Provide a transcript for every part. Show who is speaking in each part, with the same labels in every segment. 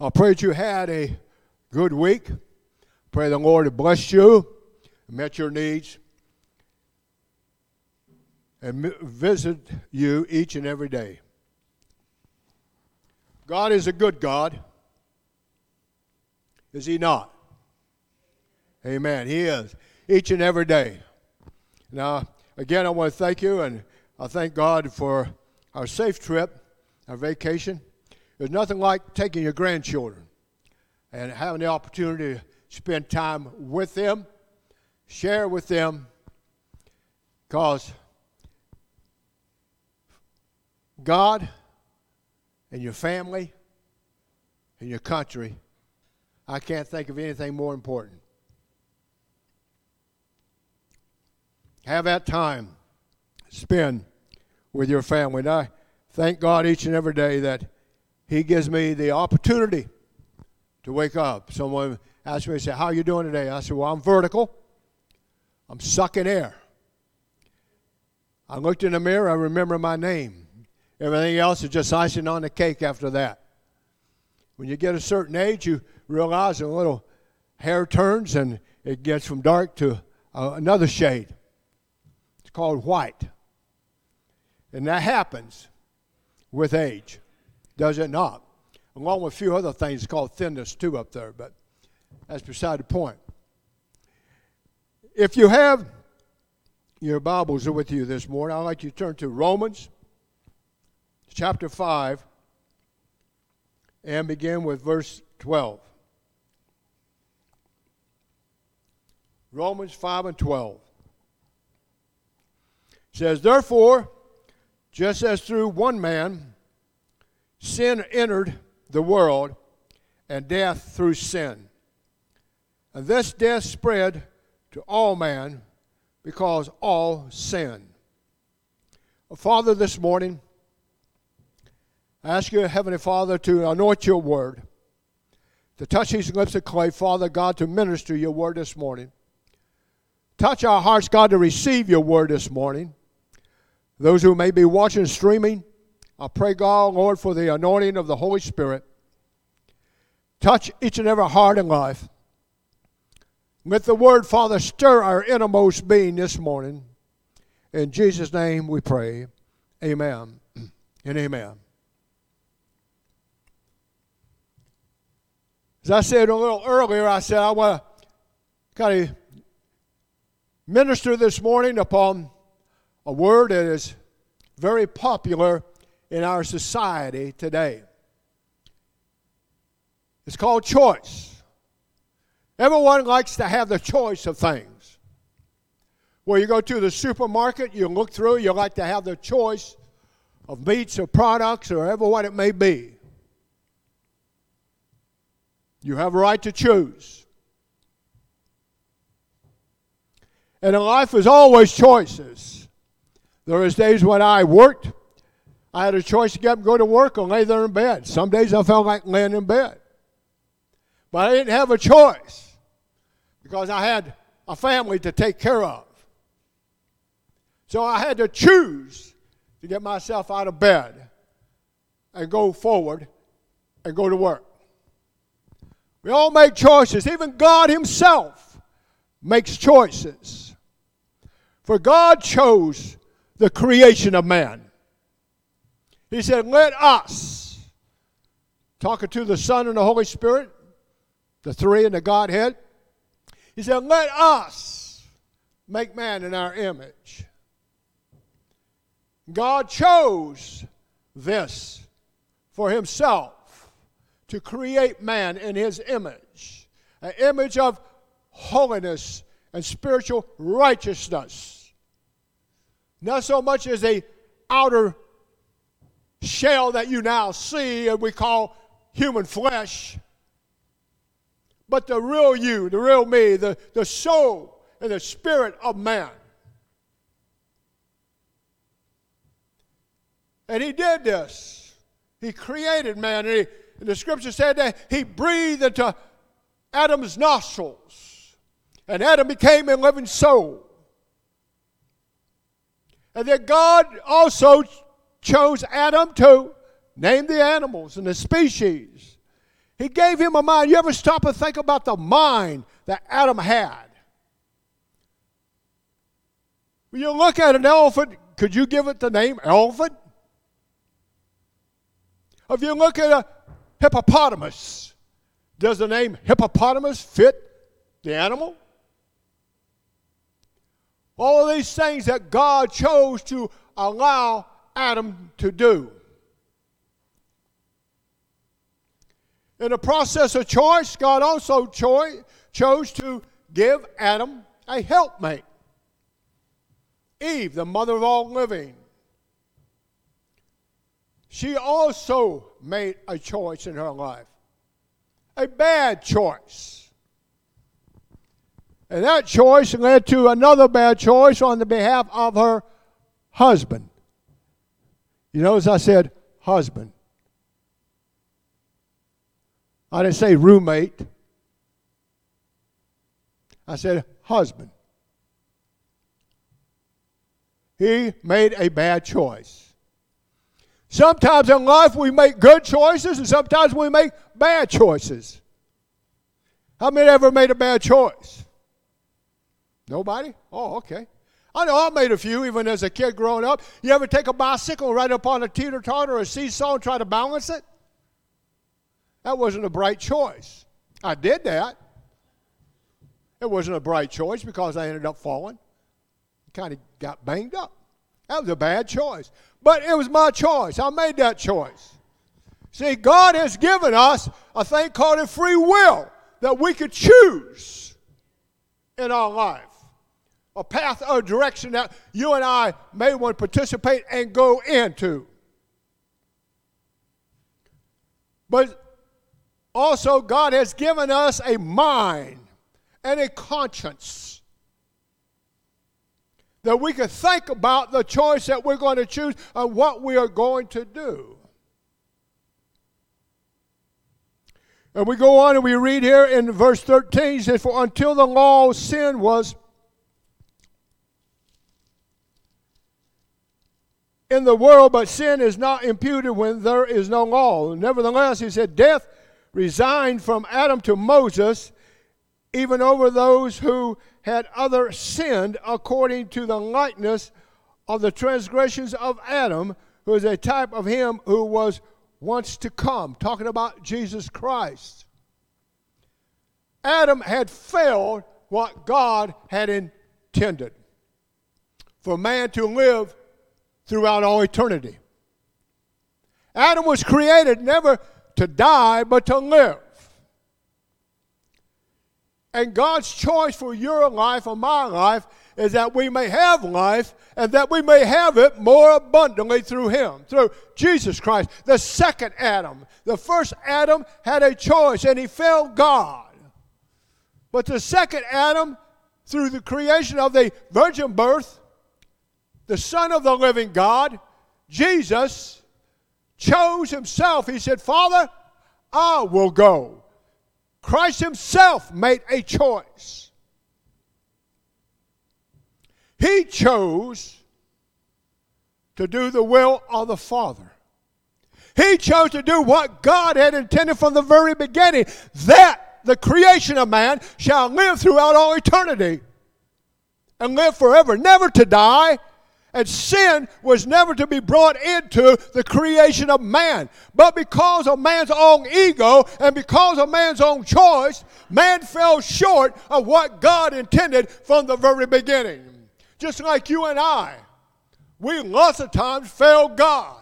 Speaker 1: I pray that you had a good week. Pray the Lord to bless you, met your needs, and visit you each and every day. God is a good God. Is He not? Amen. He is. Each and every day. Now, again, I want to thank you, and I thank God for our safe trip, our vacation. There's nothing like taking your grandchildren and having the opportunity to spend time with them, share with them, because God and your family and your country, I can't think of anything more important. Have that time spend with your family. And I thank God each and every day that He gives me the opportunity to wake up. Someone asked me, say, How are you doing today? I said, Well, I'm vertical. I'm sucking air. I looked in the mirror, I remember my name. Everything else is just icing on the cake after that. When you get a certain age, you realize a little hair turns and it gets from dark to uh, another shade. It's called white. And that happens with age, does it not? Along with a few other things called thinness, too, up there, but that's beside the point. If you have your Bibles with you this morning, I'd like you to turn to Romans chapter 5 and begin with verse 12. Romans 5 and 12 says, Therefore, just as through one man sin entered the world, and death through sin. And this death spread to all man because all sin. Oh, Father, this morning, I ask you, Heavenly Father, to anoint your word, to touch these lips of clay, Father God, to minister your word this morning. Touch our hearts, God, to receive your word this morning. Those who may be watching, streaming, I pray, God, Lord, for the anointing of the Holy Spirit. Touch each and every heart and life. Let the word, Father, stir our innermost being this morning. In Jesus' name we pray. Amen and amen. As I said a little earlier, I said I want to kind of minister this morning upon a word that is very popular in our society today. It's called choice. Everyone likes to have the choice of things. Where you go to the supermarket, you look through, you like to have the choice of meats or products or ever what it may be. You have a right to choose. And in life is always choices. There was days when I worked, I had a choice to get up and go to work or lay there in bed. Some days I felt like laying in bed. But I didn't have a choice because I had a family to take care of. So I had to choose to get myself out of bed and go forward and go to work. We all make choices. Even God Himself makes choices. For God chose the creation of man. He said, Let us, talking to the Son and the Holy Spirit, the three in the Godhead, He said, Let us make man in our image. God chose this for Himself to create man in his image, an image of holiness and spiritual righteousness. Not so much as a outer shell that you now see and we call human flesh, but the real you, the real me, the, the soul and the spirit of man. And he did this. He created man and he and the scripture said that he breathed into Adam's nostrils, and Adam became a living soul. And then God also chose Adam to name the animals and the species He gave him a mind. You ever stop and think about the mind that Adam had? When you look at an elephant, could you give it the name elephant? If you look at a hippopotamus, does the name hippopotamus fit the animal? All of these things that God chose to allow Adam to do. In the process of choice, God also cho- chose to give Adam a helpmate. Eve, the mother of all living, she also made a choice in her life, a bad choice. And that choice led to another bad choice on the behalf of her husband. You notice I said husband. I didn't say roommate. I said husband. He made a bad choice. Sometimes in life we make good choices and sometimes we make bad choices. How many ever made a bad choice? Nobody? Oh, okay. I know I made a few even as a kid growing up. You ever take a bicycle right up on a teeter totter or a seesaw and try to balance it? That wasn't a bright choice. I did that. It wasn't a bright choice because I ended up falling. Kind of got banged up. That was a bad choice. But it was my choice. I made that choice. See, God has given us a thing called a free will that we could choose in our life. A path or direction that you and I may want to participate and go into. But also, God has given us a mind and a conscience that we can think about the choice that we're going to choose and what we are going to do. And we go on and we read here in verse 13, he says, For until the law, sin was in the world, but sin is not imputed when there is no law. Nevertheless, he said, Death resigned from Adam to Moses, even over those who had other sinned according to the likeness of the transgressions of Adam, who is a type of him who was once to come. Talking about Jesus Christ. Adam had failed what God had intended for man to live throughout all eternity. Adam was created never to die, but to live. And God's choice for your life or my life is that we may have life and that we may have it more abundantly through Him, through Jesus Christ, the second Adam. The first Adam had a choice and he failed God. But the second Adam, through the creation of the virgin birth, the Son of the living God, Jesus, chose himself. He said, Father, I will go. Christ himself made a choice. He chose to do the will of the Father. He chose to do what God had intended from the very beginning that the creation of man shall live throughout all eternity and live forever, never to die, and sin was never to be brought into the creation of man. But because of man's own ego and because of man's own choice, man fell short of what God intended from the very beginning. Just like you and I, we lots of times fail God.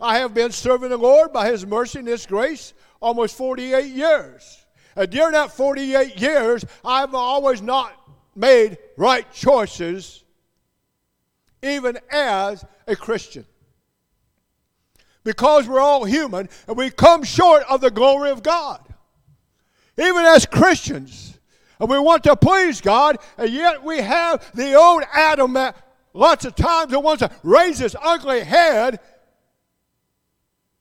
Speaker 1: I have been serving the Lord by His mercy and His grace almost 48 years. And during that 48 years, I've always not made right choices even as a Christian. Because we're all human and we come short of the glory of God. Even as Christians. And we want to please God, and yet we have the old Adam that lots of times the wants to raise his ugly head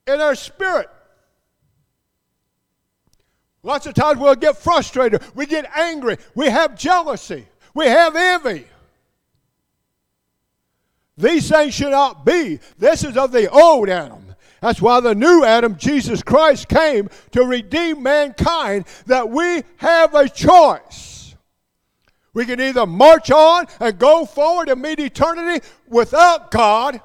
Speaker 1: in our spirit. Lots of times we'll get frustrated, we get angry, we have jealousy, we have envy. These things should not be. This is of the old Adam. That's why the new Adam, Jesus Christ, came to redeem mankind, that we have a choice. We can either march on and go forward and meet eternity without God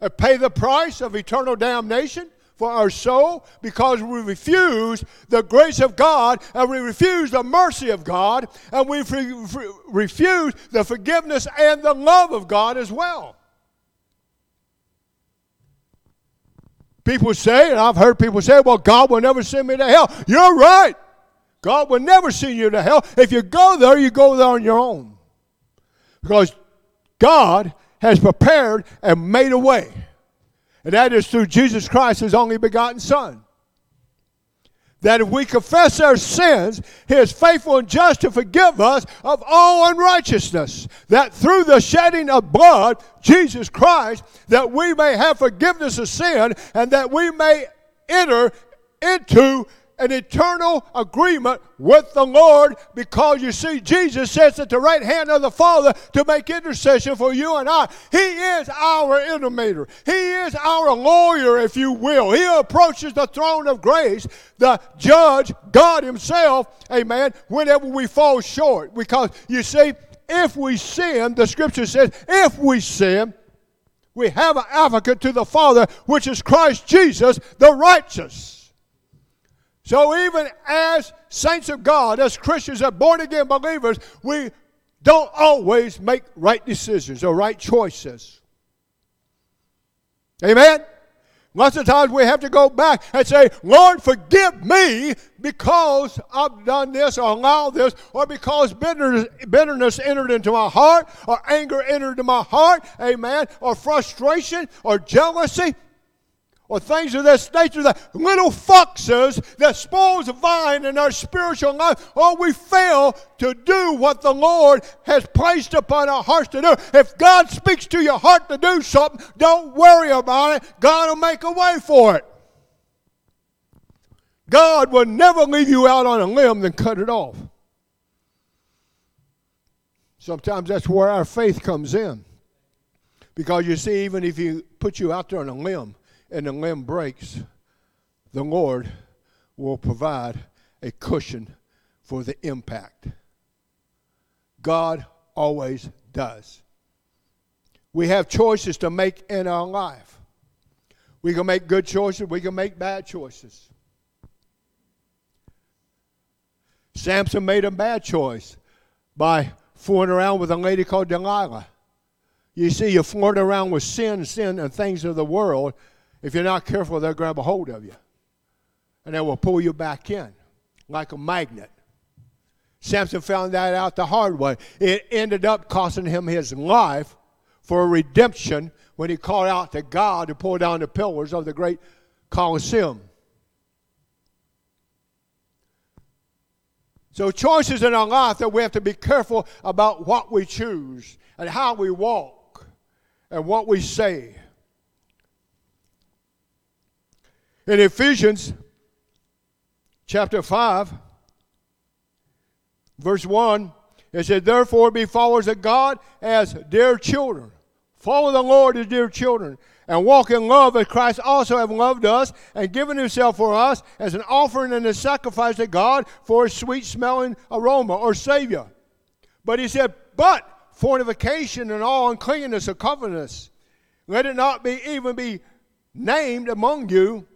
Speaker 1: and pay the price of eternal damnation for our soul because we refuse the grace of God and we refuse the mercy of God and we refuse the forgiveness and the love of God as well. People say, and I've heard people say, well, God will never send me to hell. You're right. God will never send you to hell. If you go there, you go there on your own. Because God has prepared and made a way. And that is through Jesus Christ, his only begotten Son that if we confess our sins, He is faithful and just to forgive us of all unrighteousness. That through the shedding of blood, Jesus Christ, that we may have forgiveness of sin and that we may enter into an eternal agreement with the Lord because you see, Jesus sits at the right hand of the Father to make intercession for you and I. He is our intimator, He is our lawyer, if you will. He approaches the throne of grace, the judge, God Himself, amen, whenever we fall short. Because you see, if we sin, the scripture says, if we sin, we have an advocate to the Father, which is Christ Jesus, the righteous. So, even as saints of God, as Christians, as born again believers, we don't always make right decisions or right choices. Amen? Lots of times we have to go back and say, Lord, forgive me because I've done this or allowed this, or because bitterness, bitterness entered into my heart, or anger entered into my heart, amen, or frustration, or jealousy or things of this nature, the little foxes that spoils the vine in our spiritual life, or we fail to do what the Lord has placed upon our hearts to do. If God speaks to your heart to do something, don't worry about it. God will make a way for it. God will never leave you out on a limb then cut it off. Sometimes that's where our faith comes in. Because you see, even if you put you out there on a limb, and the limb breaks, the Lord will provide a cushion for the impact. God always does. We have choices to make in our life. We can make good choices, we can make bad choices. Samson made a bad choice by fooling around with a lady called Delilah. You see, you're fooling around with sin, sin, and things of the world, if you're not careful, they'll grab a hold of you and they will pull you back in like a magnet. Samson found that out the hard way. It ended up costing him his life for redemption when he called out to God to pull down the pillars of the great Colosseum. So, choices in our life that we have to be careful about what we choose and how we walk and what we say. In Ephesians chapter 5, verse 1, it said, Therefore be followers of God as dear children. Follow the Lord as dear children, and walk in love as Christ also have loved us and given himself for us as an offering and a sacrifice to God for a sweet smelling aroma or Savior. But he said, But fornication and all uncleanness or covetousness, let it not be even be named among you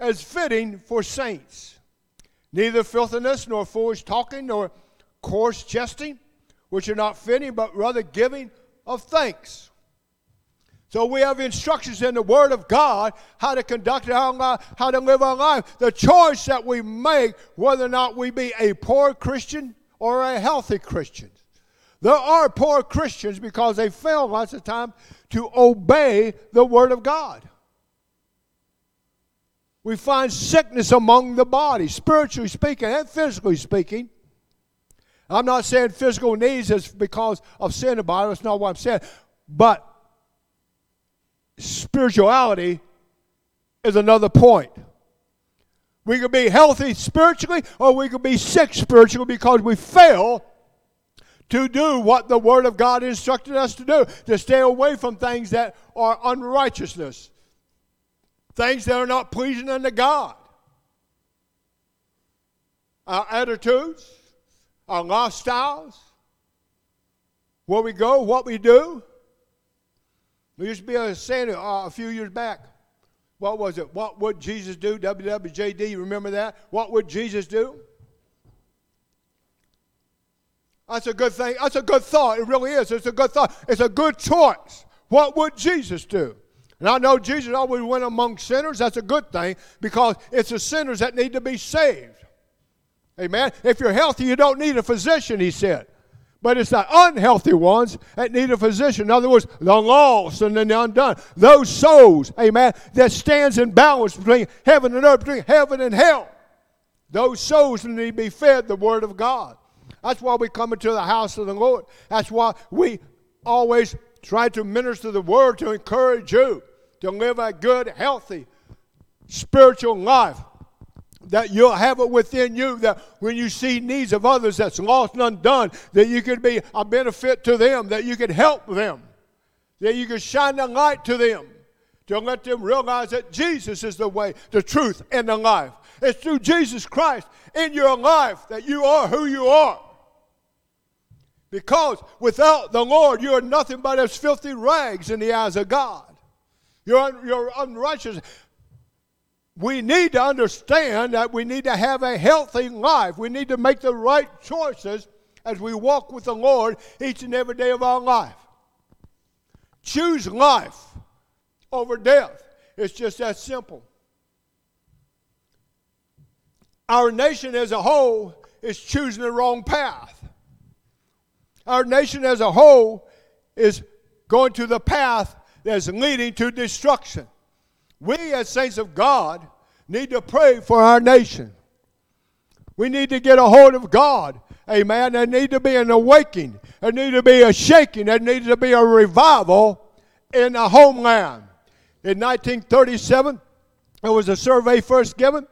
Speaker 1: as fitting for saints. Neither filthiness, nor foolish talking, nor coarse jesting, which are not fitting, but rather giving of thanks. So we have instructions in the Word of God how to conduct our life, how to live our life. The choice that we make, whether or not we be a poor Christian or a healthy Christian. There are poor Christians because they fail lots of time to obey the Word of God. We find sickness among the body, spiritually speaking and physically speaking. I'm not saying physical needs is because of sin in the body. That's not what I'm saying. But spirituality is another point. We could be healthy spiritually or we could be sick spiritually because we fail to do what the Word of God instructed us to do, to stay away from things that are unrighteousness, things that are not pleasing unto God. Our attitudes, our lifestyles, where we go, what we do. There used to be a saying uh, a few years back. What was it? What would Jesus do? WWJD, you remember that? What would Jesus do? That's a good thing. That's a good thought. It really is. It's a good thought. It's a good choice. What would Jesus do? And I know Jesus always went among sinners. That's a good thing because it's the sinners that need to be saved. Amen. If you're healthy, you don't need a physician, he said. But it's the unhealthy ones that need a physician. In other words, the lost and the undone. Those souls, amen, that stands in balance between heaven and earth, between heaven and hell. Those souls need to be fed the Word of God. That's why we come into the house of the Lord. That's why we always try to minister the Word to encourage you to live a good, healthy, spiritual life that you'll have it within you that when you see needs of others that's lost and undone, that you can be a benefit to them, that you can help them, that you can shine the light to them, to let them realize that Jesus is the way, the truth, and the life. It's through Jesus Christ in your life that you are who you are. Because without the Lord, you are nothing but as filthy rags in the eyes of God. You're, unrighteous we need to understand that we need to have a healthy life. We need to make the right choices as we walk with the Lord each and every day of our life. Choose life over death. It's just that simple. Our nation as a whole is choosing the wrong path. Our nation as a whole is going to the path that's leading to destruction. We, as saints of God, need to pray for our nation. We need to get a hold of God. Amen. There need to be an awakening. There need to be a shaking. There needs to be a revival in the homeland. In 1937, there was a survey first given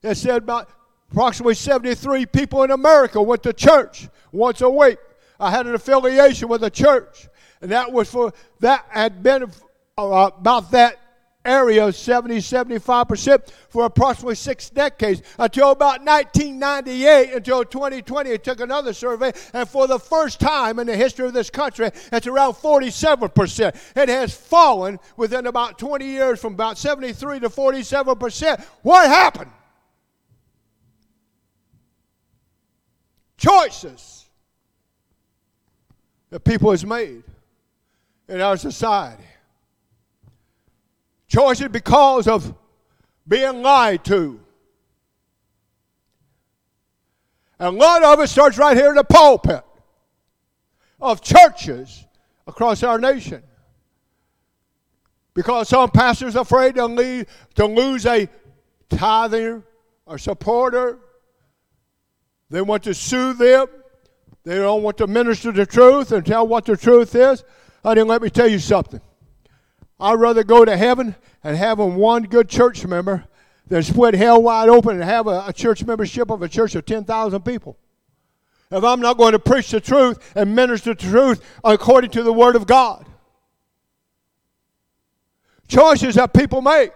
Speaker 1: that said about approximately 73 people in America went to church once a week. I had an affiliation with a church, and that was for that had been uh, about that area of 70 75% for approximately six decades until about 1998 until 2020 it took another survey and for the first time in the history of this country it's around 47% it has fallen within about 20 years from about 73 to 47% what happened? Choices that people has made in our society Choices because of being lied to. And a lot of it starts right here in the pulpit of churches across our nation. Because some pastors are afraid to, leave, to lose a tither or supporter. They want to sue them. They don't want to minister the truth and tell what the truth is. Honey, let me tell you something. I'd rather go to heaven and have one good church member than split hell wide open and have a, a church membership of a church of 10,000 people. If I'm not going to preach the truth and minister the truth according to the Word of God, choices that people make.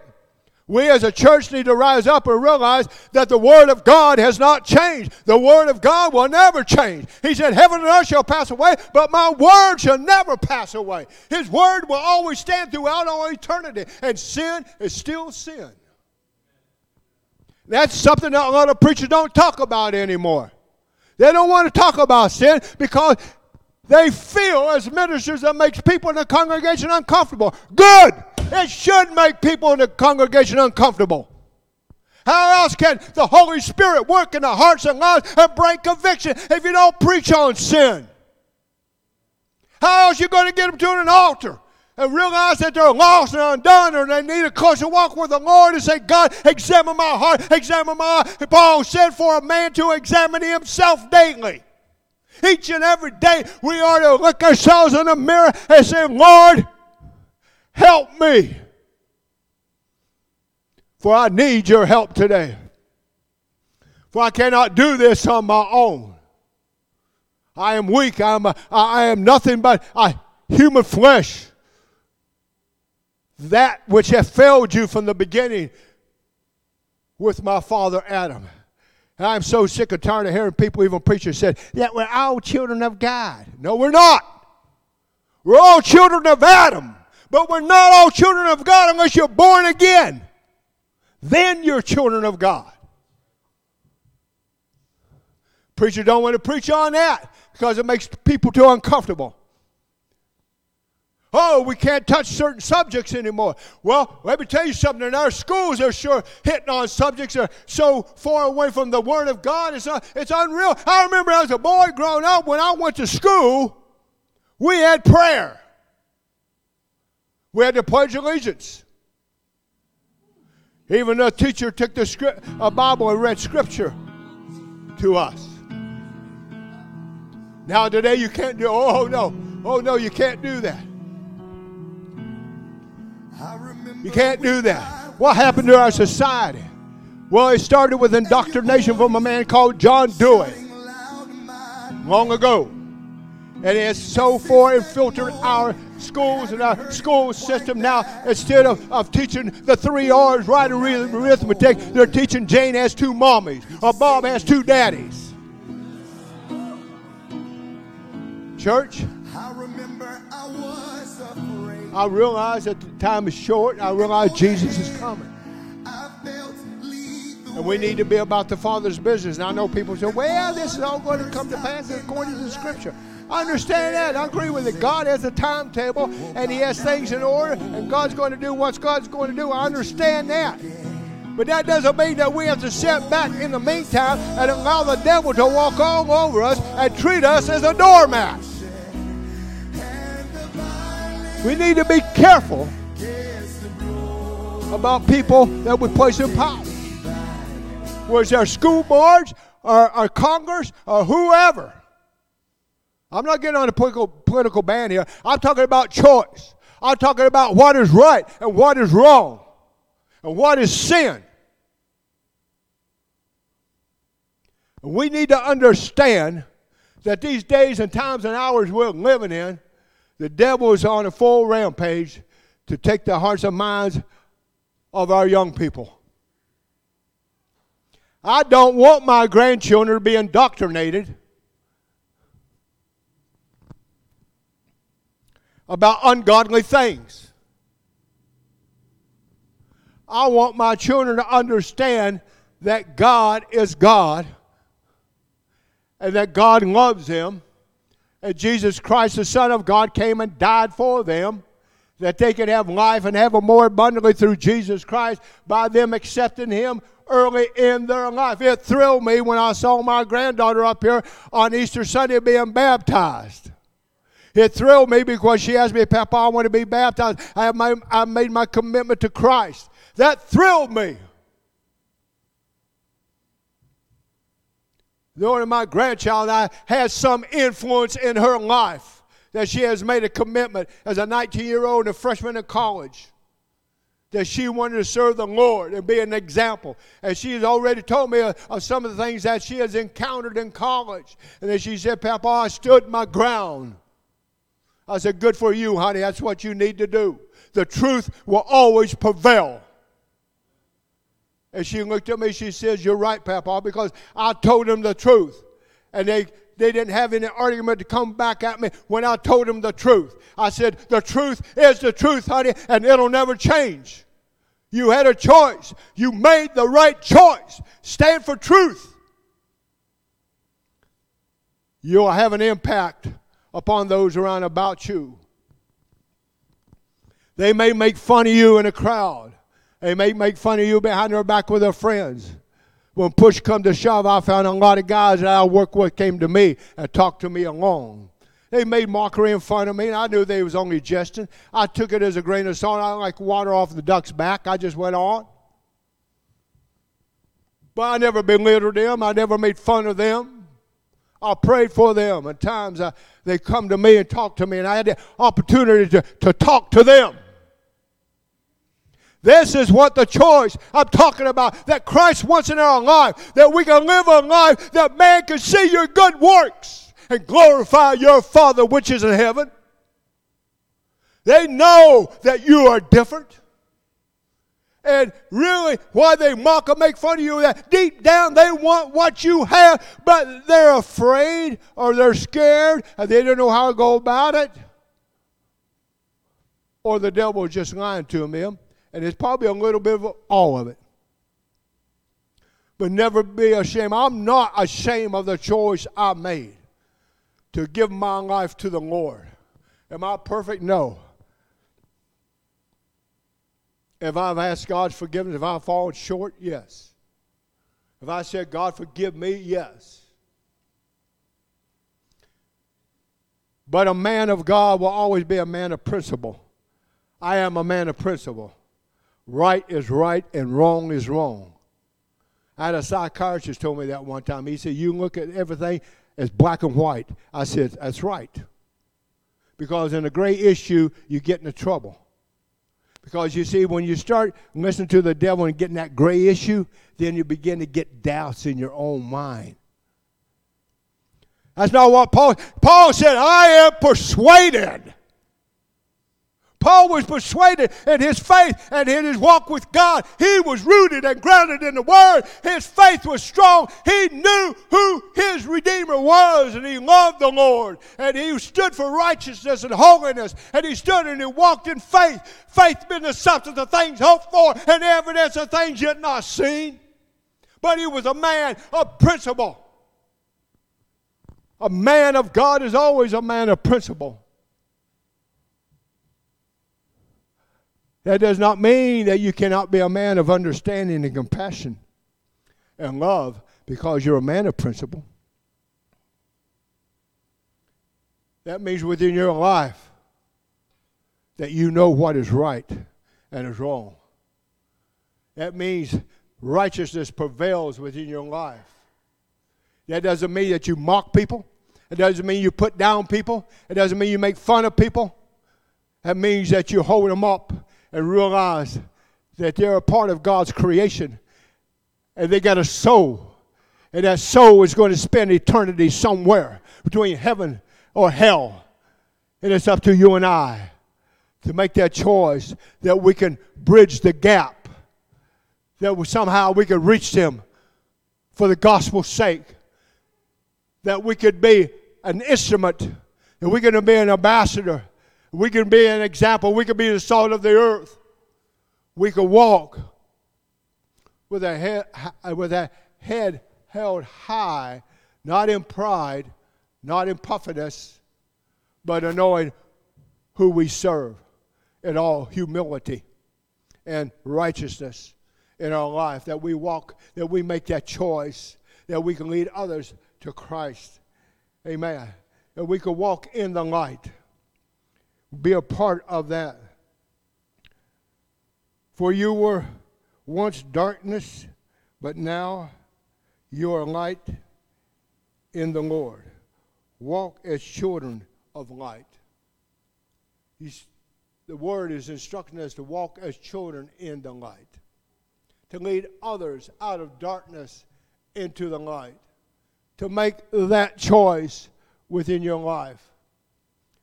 Speaker 1: We as a church need to rise up and realize that the Word of God has not changed. The Word of God will never change. He said, Heaven and earth shall pass away, but my Word shall never pass away. His Word will always stand throughout all eternity, and sin is still sin. That's something that a lot of preachers don't talk about anymore. They don't want to talk about sin because they feel as ministers that makes people in the congregation uncomfortable. Good. It should make people in the congregation uncomfortable. How else can the Holy Spirit work in the hearts and lives and bring conviction if you don't preach on sin? How else are you going to get them to an altar and realize that they're lost and undone or they need a closer walk with the Lord and say, God, examine my heart, examine my heart. Paul said for a man to examine himself daily. Each and every day we are to look ourselves in the mirror and say, Lord, help me. For I need your help today. For I cannot do this on my own. I am weak. I am, a, I am nothing but a human flesh. That which have failed you from the beginning with my father Adam. And I'm so sick and tired of hearing people, even preachers, say that we're all children of God. No, we're not. We're all children of Adam, but we're not all children of God unless you're born again. Then you're children of God. Preacher don't want to preach on that because it makes people too uncomfortable. Oh, we can't touch certain subjects anymore. Well, let me tell you something. In our schools, they're sure hitting on subjects that are so far away from the Word of God. It's, not, it's unreal. I remember as a boy growing up, when I went to school, we had prayer. We had to Pledge Allegiance. Even the teacher took the script, a Bible and read Scripture to us. Now today you can't do. Oh, oh no, oh no, you can't do that. You can't do that. What happened to our society? Well, it started with indoctrination from a man called John Dewey long ago. And it has so far infiltrated our schools and our school system now. Instead of, of teaching the three R's, right arithmetic, they're teaching Jane has two mommies or Bob has two daddies. Church, I realize that the time is short. I realize Jesus is coming. And we need to be about the Father's business. And I know people say, well, this is all going to come to pass according to the Scripture. I understand that. I agree with it. God has a timetable and He has things in order, and God's going to do what God's going to do. I understand that. But that doesn't mean that we have to sit back in the meantime and allow the devil to walk all over us and treat us as a doormat. We need to be careful about people that we place in power. Was our school boards or our Congress or whoever. I'm not getting on a political, political band here. I'm talking about choice. I'm talking about what is right and what is wrong and what is sin. We need to understand that these days and times and hours we're living in the devil is on a full rampage to take the hearts and minds of our young people. I don't want my grandchildren to be indoctrinated about ungodly things. I want my children to understand that God is God and that God loves them and Jesus Christ, the Son of God, came and died for them that they could have life and have it more abundantly through Jesus Christ by them accepting Him early in their life. It thrilled me when I saw my granddaughter up here on Easter Sunday being baptized. It thrilled me because she asked me, Papa, I want to be baptized. I, have my, I made my commitment to Christ. That thrilled me. Knowing my grandchild I had some influence in her life that she has made a commitment as a 19 year old and a freshman in college that she wanted to serve the Lord and be an example. And she has already told me of, of, some of the things that she has encountered in college. And then she said, Papa, I stood my ground. I said, Good for you, honey. That's what you need to do. The truth will always prevail. And she looked at me, she says, You're right, Papa, because I told them the truth. And they, they didn't have any argument to come back at me when I told them the truth. I said, The truth is the truth, honey, and it'll never change. You had a choice. You made the right choice. Stand for truth. You'll have an impact upon those around about you. They may make fun of you in a crowd. They may make fun of you behind their back with their friends. When push come to shove, I found a lot of guys that I work with came to me and talked to me along. They made mockery and fun of me, and I knew they was only jesting. I took it as a grain of salt. I like water off the duck's back. I just went on. But I never belittled them. I never made fun of them. I prayed for them. At times I, they come to me and talk to me, and I had the opportunity to, to talk to them. This is what the choice I'm talking about that Christ wants in our life. That we can live a life that man can see your good works and glorify your Father which is in heaven. They know that you are different. And really, why they mock and make fun of you, that deep down they want what you have, but they're afraid or they're scared and they don't know how to go about it. Or the devil is just lying to them. And it's probably a little bit of all of it. But never be ashamed. I'm not ashamed of the choice I made to give my life to the Lord. Am I perfect? No. If I've asked God's forgiveness, if I've fallen short, yes. If I said, God, forgive me, yes. But a man of God will always be a man of principle. I am a man of principle. Right is right and wrong is wrong. I had a psychiatrist told me that one time. He said, You look at everything as black and white. I said, That's right. Because in a gray issue, you get into trouble. Because you see, when you start listening to the devil and getting that gray issue, then you begin to get doubts in your own mind. That's not what Paul Paul said, I am persuaded. Paul was persuaded in his faith and in his walk with God. He was rooted and grounded in the Word. His faith was strong. He knew who his Redeemer was, and he loved the Lord. And he stood for righteousness and holiness. And he stood and he walked in faith. Faith being the substance of things hoped for and evidence of things yet not seen. But he was a man of principle. A man of God is always a man of principle. That does not mean that you cannot be a man of understanding and compassion and love because you're a man of principle. That means within your life that you know what is right and is wrong. That means righteousness prevails within your life. That doesn't mean that you mock people. It doesn't mean you put down people. It doesn't mean you make fun of people. That means that you hold them up and realize that they're a part of God's creation and they got a soul. And that soul is going to spend eternity somewhere between heaven or hell. And it's up to you and I to make that choice that we can bridge the gap, that somehow we can reach them for the gospel's sake, that we could be an instrument, that we're going to be an ambassador we can be an example. We can be the salt of the earth. We can walk with a head, with a head held high, not in pride, not in puffiness, but in knowing who we serve in all humility and righteousness in our life. That we walk, that we make that choice, that we can lead others to Christ. Amen. That we can walk in the light be a part of that. For you were once darkness, but now you are light in the Lord. Walk as children of light. He's, the word is instructing us to walk as children in the light, to lead others out of darkness into the light, to make that choice within your life.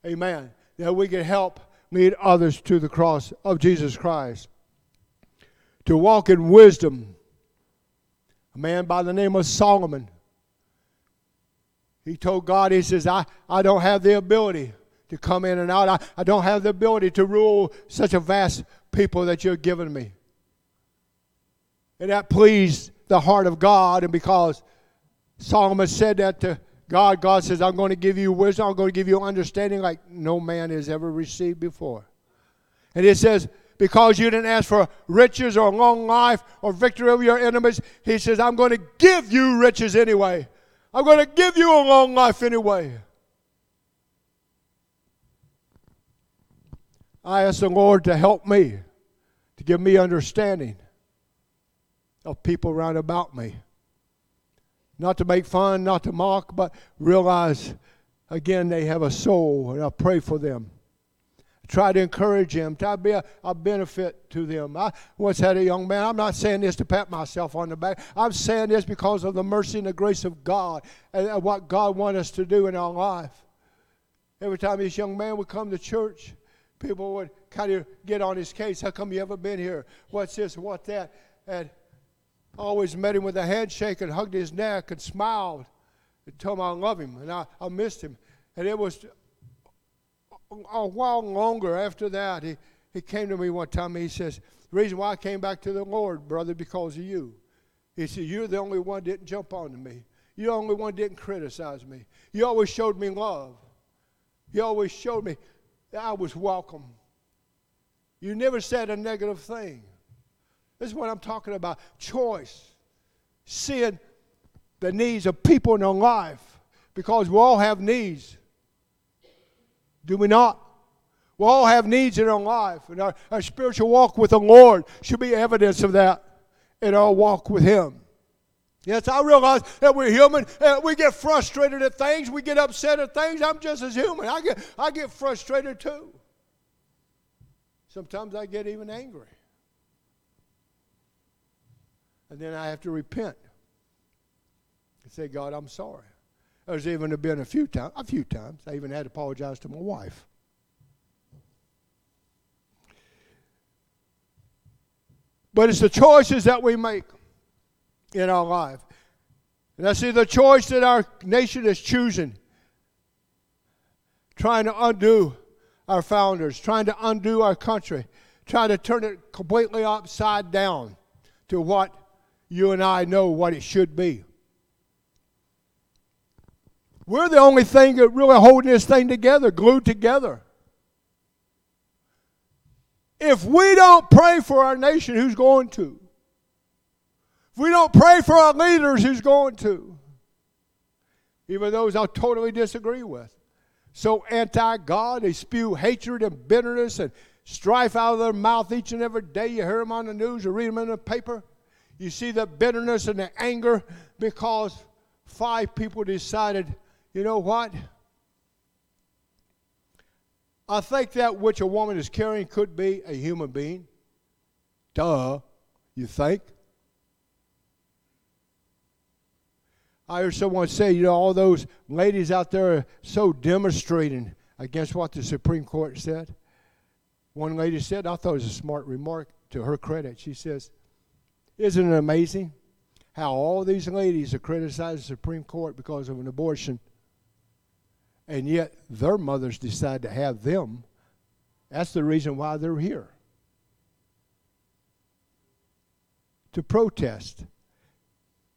Speaker 1: Amen that we can help lead others to the cross of Jesus Christ. To walk in wisdom. A man by the name of Solomon. He told God, he says, I, I don't have the ability to come in and out. I, I don't have the ability to rule such a vast people that you've given me. And that pleased the heart of God. And because Solomon said that to God, God says, I'm going to give you wisdom, I'm going to give you understanding like no man has ever received before. And it says, because you didn't ask for riches or long life or victory over your enemies, he says, I'm going to give you riches anyway. I'm going to give you a long life anyway. I ask the Lord to help me, to give me understanding of people around about me not to make fun, not to mock, but realize again they have a soul, and I pray for them. try to encourage them, try to be a, a, benefit to them. I once had a young man, I'm not saying this to pat myself on the back, I'm saying this because of the mercy and the grace of God and, what God wants us to do in our life. Every time this young man would come to church, people would kind of get on his case. How come you ever been here? What's this? What that? And always met him with a handshake and hugged his neck and smiled and told him I love him and I, I missed him. And it was a while longer after that. He, he came to me one time and he says, The reason why I came back to the Lord, brother, because of you. He said, You're the only one that didn't jump onto me. You're the only one that didn't criticize me. You always showed me love. You always showed me that I was welcome. You never said a negative thing. This is what I'm talking about choice. Seeing the needs of people in their life because we all have needs. Do we not? We all have needs in our life, and our, our spiritual walk with the Lord should be evidence of that in our walk with Him. Yes, I realize that we're human. We get frustrated at things. We get upset at things. I'm just as human. I get, I get frustrated too. Sometimes I get even angry. And then I have to repent and say, God, I'm sorry. There's even been a few times, a few times, I even had to apologize to my wife. But it's the choices that we make in our life. And I see the choice that our nation is choosing, trying to undo our founders, trying to undo our country, trying to turn it completely upside down to what you and I know what it should be. We're the only thing that really holding this thing together, glued together. If we don't pray for our nation, who's going to? If we don't pray for our leaders, who's going to? Even those I totally disagree with. So anti God, they spew hatred and bitterness and strife out of their mouth each and every day. You hear them on the news or read them in the paper. You see the bitterness and the anger because five people decided you know what? I think that which a woman is carrying could be a human being. Duh, you think? I heard someone say, you know, all those ladies out there are so demonstrating against what the Supreme Court said. One lady said, I thought it was a smart remark to her credit. She says, Isn't it amazing how all these ladies have criticized the Supreme Court because of an abortion? and yet their mothers decide to have them. That's the reason why they're here. To protest.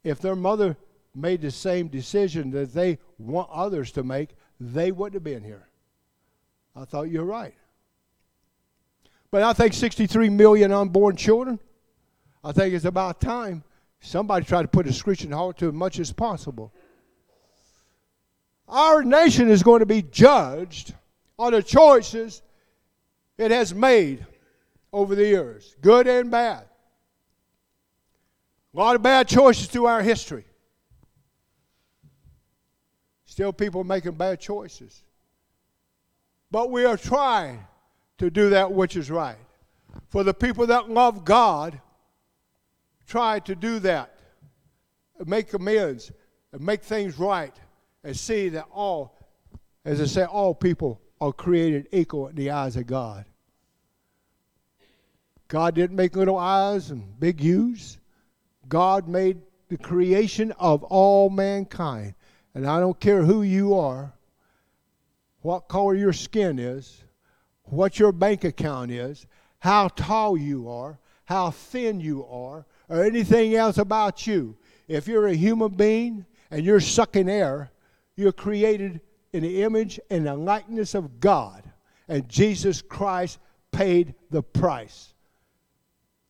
Speaker 1: If their mother made the same decision that they want others to make, they wouldn't have been here. I thought you're right. But I think 63 million unborn children, I think it's about time somebody tried to put a screeching halt to as much as possible. Our nation is going to be judged on the choices it has made over the years, good and bad. A lot of bad choices through our history. Still, people making bad choices. But we are trying to do that which is right. For the people that love God, try to do that, make amends, and make things right and see that all, as I say, all people are created equal in the eyes of God. God didn't make little eyes and big U's. God made the creation of all mankind. And I don't care who you are, what color your skin is, what your bank account is, how tall you are, how thin you are, or anything else about you. If you're a human being and you're sucking air, you're created in the image and the likeness of God. And Jesus Christ paid the price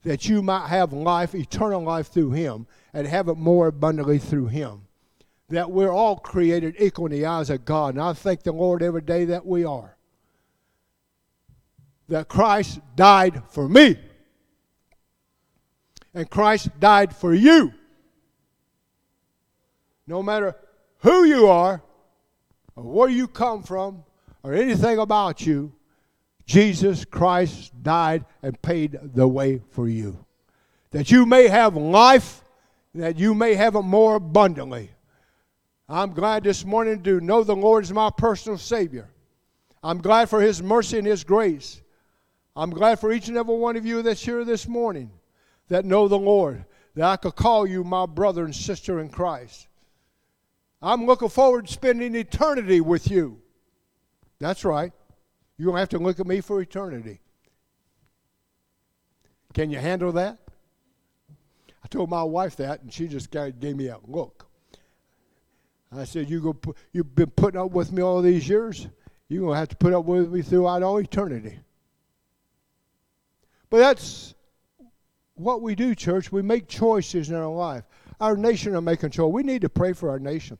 Speaker 1: that you might have life, eternal life through Him, and have it more abundantly through Him. That we're all created equal in the eyes of God. And I thank the Lord every day that we are. That Christ died for me. And Christ died for you. No matter who you are, or where you come from, or anything about you, Jesus Christ died and paid the way for you. That you may have life, that you may have it more abundantly. I'm glad this morning to know the Lord is my personal Savior. I'm glad for His mercy and His grace. I'm glad for each and every one of you that's here this morning that know the Lord, that I could call you my brother and sister in Christ. I'm looking forward to spending eternity with you. That's right. You're going to have to look at me for eternity. Can you handle that? I told my wife that, and she just gave me a look. I said, you go, You've been putting up with me all these years. You're going to have to put up with me throughout all eternity. But that's what we do, church. We make choices in our life. Our nation are making choices. We need to pray for our nation.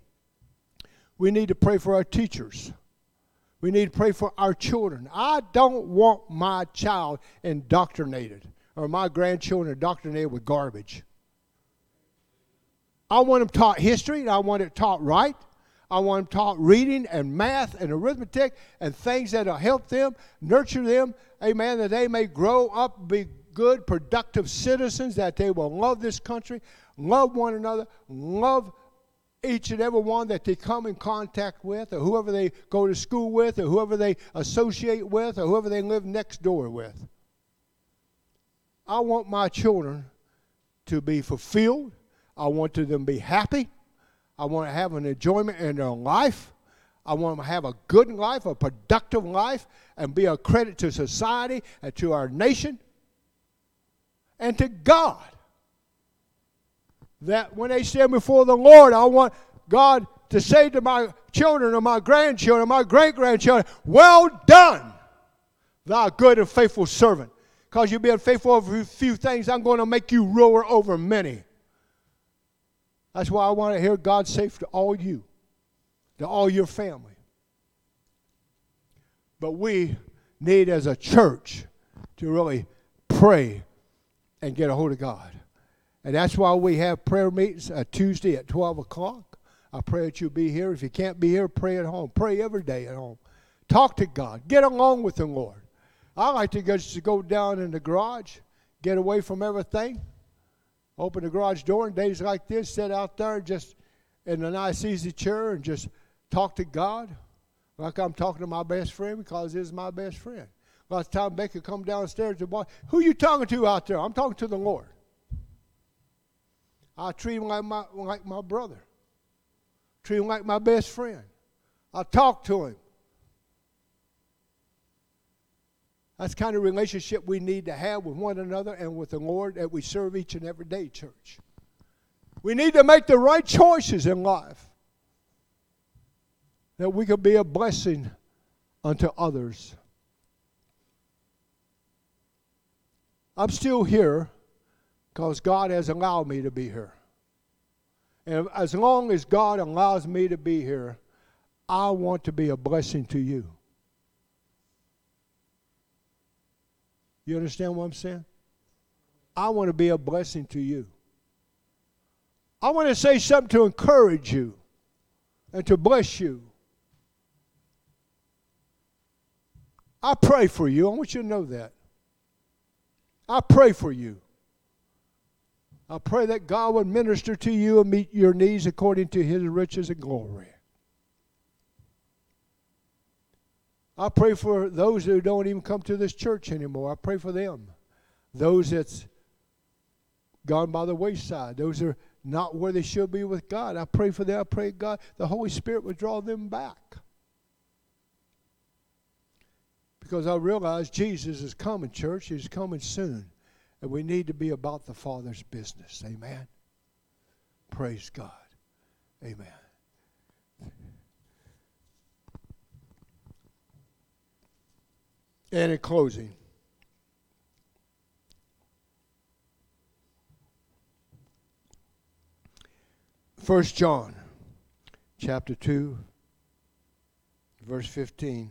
Speaker 1: We need to pray for our teachers. We need to pray for our children. I don't want my child indoctrinated or my grandchildren indoctrinated with garbage. I want them taught history and I want it taught right. I want them taught reading and math and arithmetic and things that'll help them, nurture them, amen, that they may grow up, be good, productive citizens, that they will love this country, love one another, love each and every one that they come in contact with, or whoever they go to school with, or whoever they associate with, or whoever they live next door with. I want my children to be fulfilled. I want them to be happy. I want to have an enjoyment in their life. I want them to have a good life, a productive life, and be a credit to society and to our nation and to God. That when they stand before the Lord, I want God to say to my children or my grandchildren, my great grandchildren, Well done, thou good and faithful servant. Because you've been faithful over a few things, I'm going to make you ruler over many. That's why I want to hear God say to all you, to all your family. But we need as a church to really pray and get a hold of God. And that's why we have prayer meetings uh, Tuesday at 12 o'clock. I pray that you'll be here. If you can't be here, pray at home. Pray every day at home. Talk to God. Get along with the Lord. I like to just to go down in the garage, get away from everything, open the garage door, and days like this, sit out there just in a nice, easy chair and just talk to God like I'm talking to my best friend because he's my best friend. Last time Becky come downstairs to boy, who you talking to out there? I'm talking to the Lord. I treat him like my like my brother. Treat him like my best friend. I talk to him. That's the kind of relationship we need to have with one another and with the Lord that we serve each and every day, church. We need to make the right choices in life that we can be a blessing unto others. I'm still here because God has allowed me to be here. And as long as God allows me to be here, I want to be a blessing to you. You understand what I'm saying? I want to be a blessing to you. I want to say something to encourage you and to bless you. I pray for you. I want you to know that. I pray for you. I pray that God would minister to you and meet your needs according to his riches and glory. I pray for those who don't even come to this church anymore. I pray for them. Those that's gone by the wayside. Those are not where they should be with God. I pray for them. I pray God, the Holy Spirit would draw them back. Because I realize Jesus is coming, church. He's coming soon. And we need to be about the Father's business. Amen. Praise God. Amen. And in closing, First John chapter 2 verse 15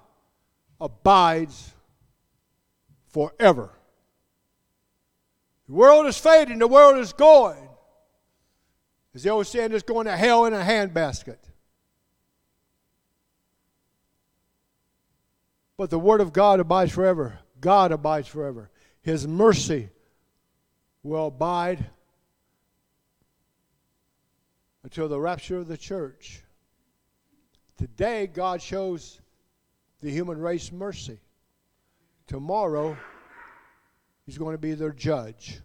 Speaker 1: abides forever. The world is fading, the world is going. As the old saying is going to hell in a handbasket. But the Word of God abides forever. God abides forever. His mercy will abide until the rapture of the church. Today, God shows the human race mercy. Tomorrow, He's going to be their judge.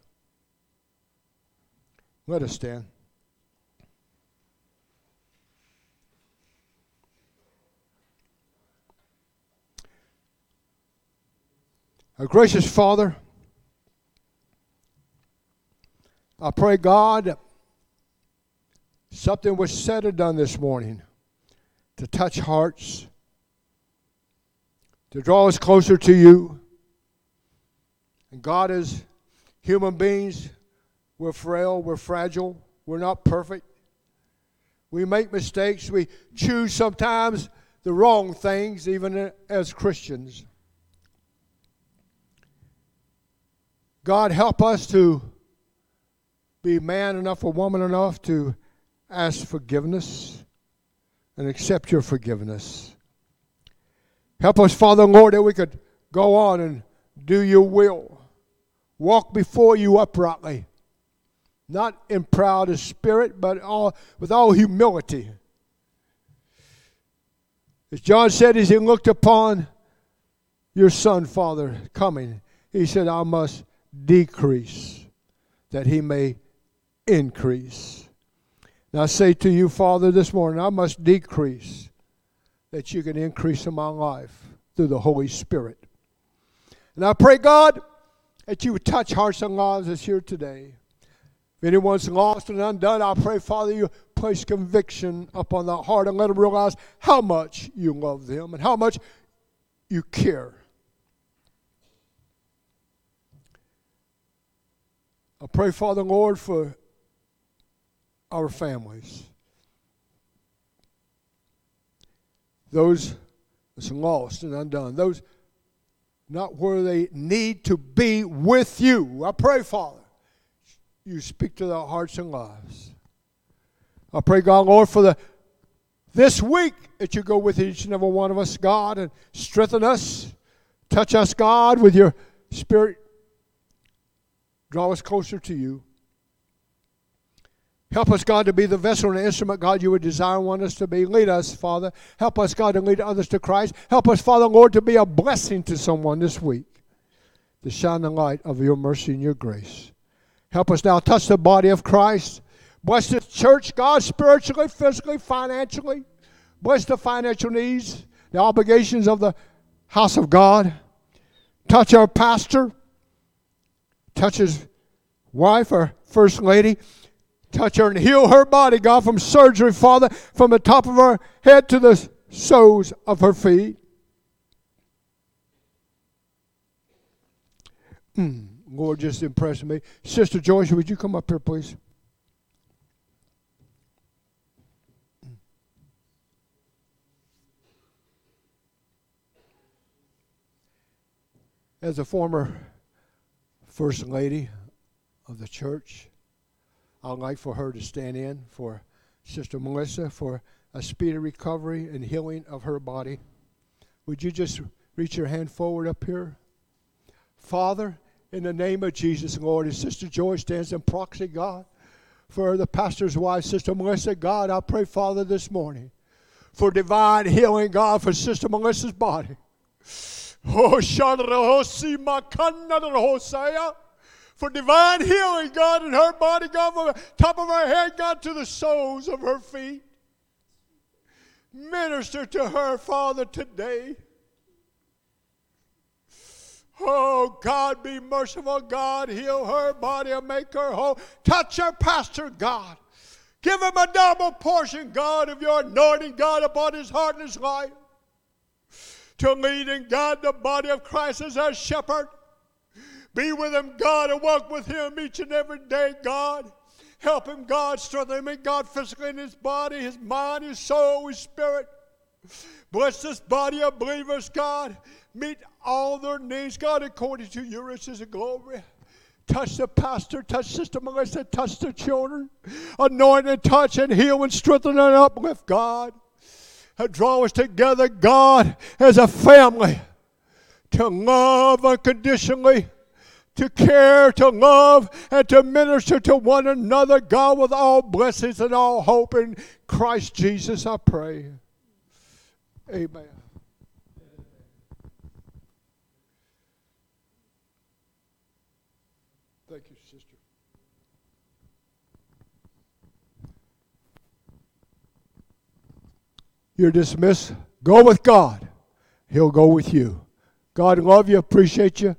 Speaker 1: Let us stand. Our gracious Father, I pray, God, something was said or done this morning to touch hearts, to draw us closer to you. And God, as human beings, we're frail, we're fragile, we're not perfect. We make mistakes, we choose sometimes the wrong things, even as Christians. God, help us to be man enough or woman enough to ask forgiveness and accept your forgiveness. Help us, Father Lord, that we could go on and do your will. Walk before you uprightly, not in proud of spirit, but all, with all humility. As John said, as he looked upon your son, Father, coming, he said, I must decrease, that he may increase. Now I say to you, Father, this morning, I must decrease that you can increase in my life through the Holy Spirit. And I pray, God, that you would touch hearts and lives that's here today. If anyone's lost and undone, I pray, Father, you place conviction upon that heart and let them realize how much you love them and how much you care. I pray, Father, Lord, for our families. Those that's lost and undone. Those not where they need to be with you. I pray, Father, you speak to their hearts and lives. I pray, God, Lord, for the this week that you go with each and every one of us, God, and strengthen us. Touch us, God, with your spirit Draw us closer to you. Help us, God, to be the vessel and instrument, God, you would desire want us to be. Lead us, Father. Help us, God, to lead others to Christ. Help us, Father, Lord, to be a blessing to someone this week, to shine the light of your mercy and your grace. Help us now touch the body of Christ. Bless the church, God, spiritually, physically, financially. Bless the financial needs, the obligations of the house of God. Touch our pastor touch his wife, our first lady. Touch her and heal her body, God, from surgery, Father, from the top of her head to the soles of her feet. Mm, Lord, just impressed me. Sister Joyce, would you come up here, please? As a former First Lady of the church. I'd like for her to stand in for Sister Melissa for a speedy recovery and healing of her body. Would you just reach your hand forward up here? Father, in the name of Jesus, Lord, as Sister Joy stands in proxy, God, for the pastor's wife, Sister Melissa, God, I pray, Father, this morning for divine healing, God, for Sister Melissa's body. Oh, for divine healing, God, in her body, God, from the top of her head, God, to the soles of her feet. Minister to her, Father, today. Oh, God, be merciful. God, heal her body and make her whole. Touch her pastor, God. Give him a double portion, God, of your anointing, God, upon his heart and his life. to lead and guide the body of Christ as our shepherd. Be with him, God, and walk with him each and every day, God. Help him, God. Strengthen him, God, physically in his body, his mind, his soul, his spirit. Bless this body of believers, God. Meet all their needs, God, according to your riches and glory. Touch the pastor, touch Sister Melissa, touch the children. Anoint and touch and heal and strengthen and uplift, God. And draw us together, God, as a family to love unconditionally, to care, to love, and to minister to one another, God, with all blessings and all hope in Christ Jesus, I pray. Amen. Thank you, sister. You're dismissed. Go with God. He'll go with you. God love you, appreciate you,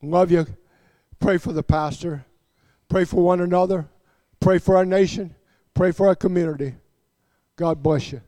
Speaker 1: love you. Pray for the pastor. Pray for one another. Pray for our nation. Pray for our community. God bless you.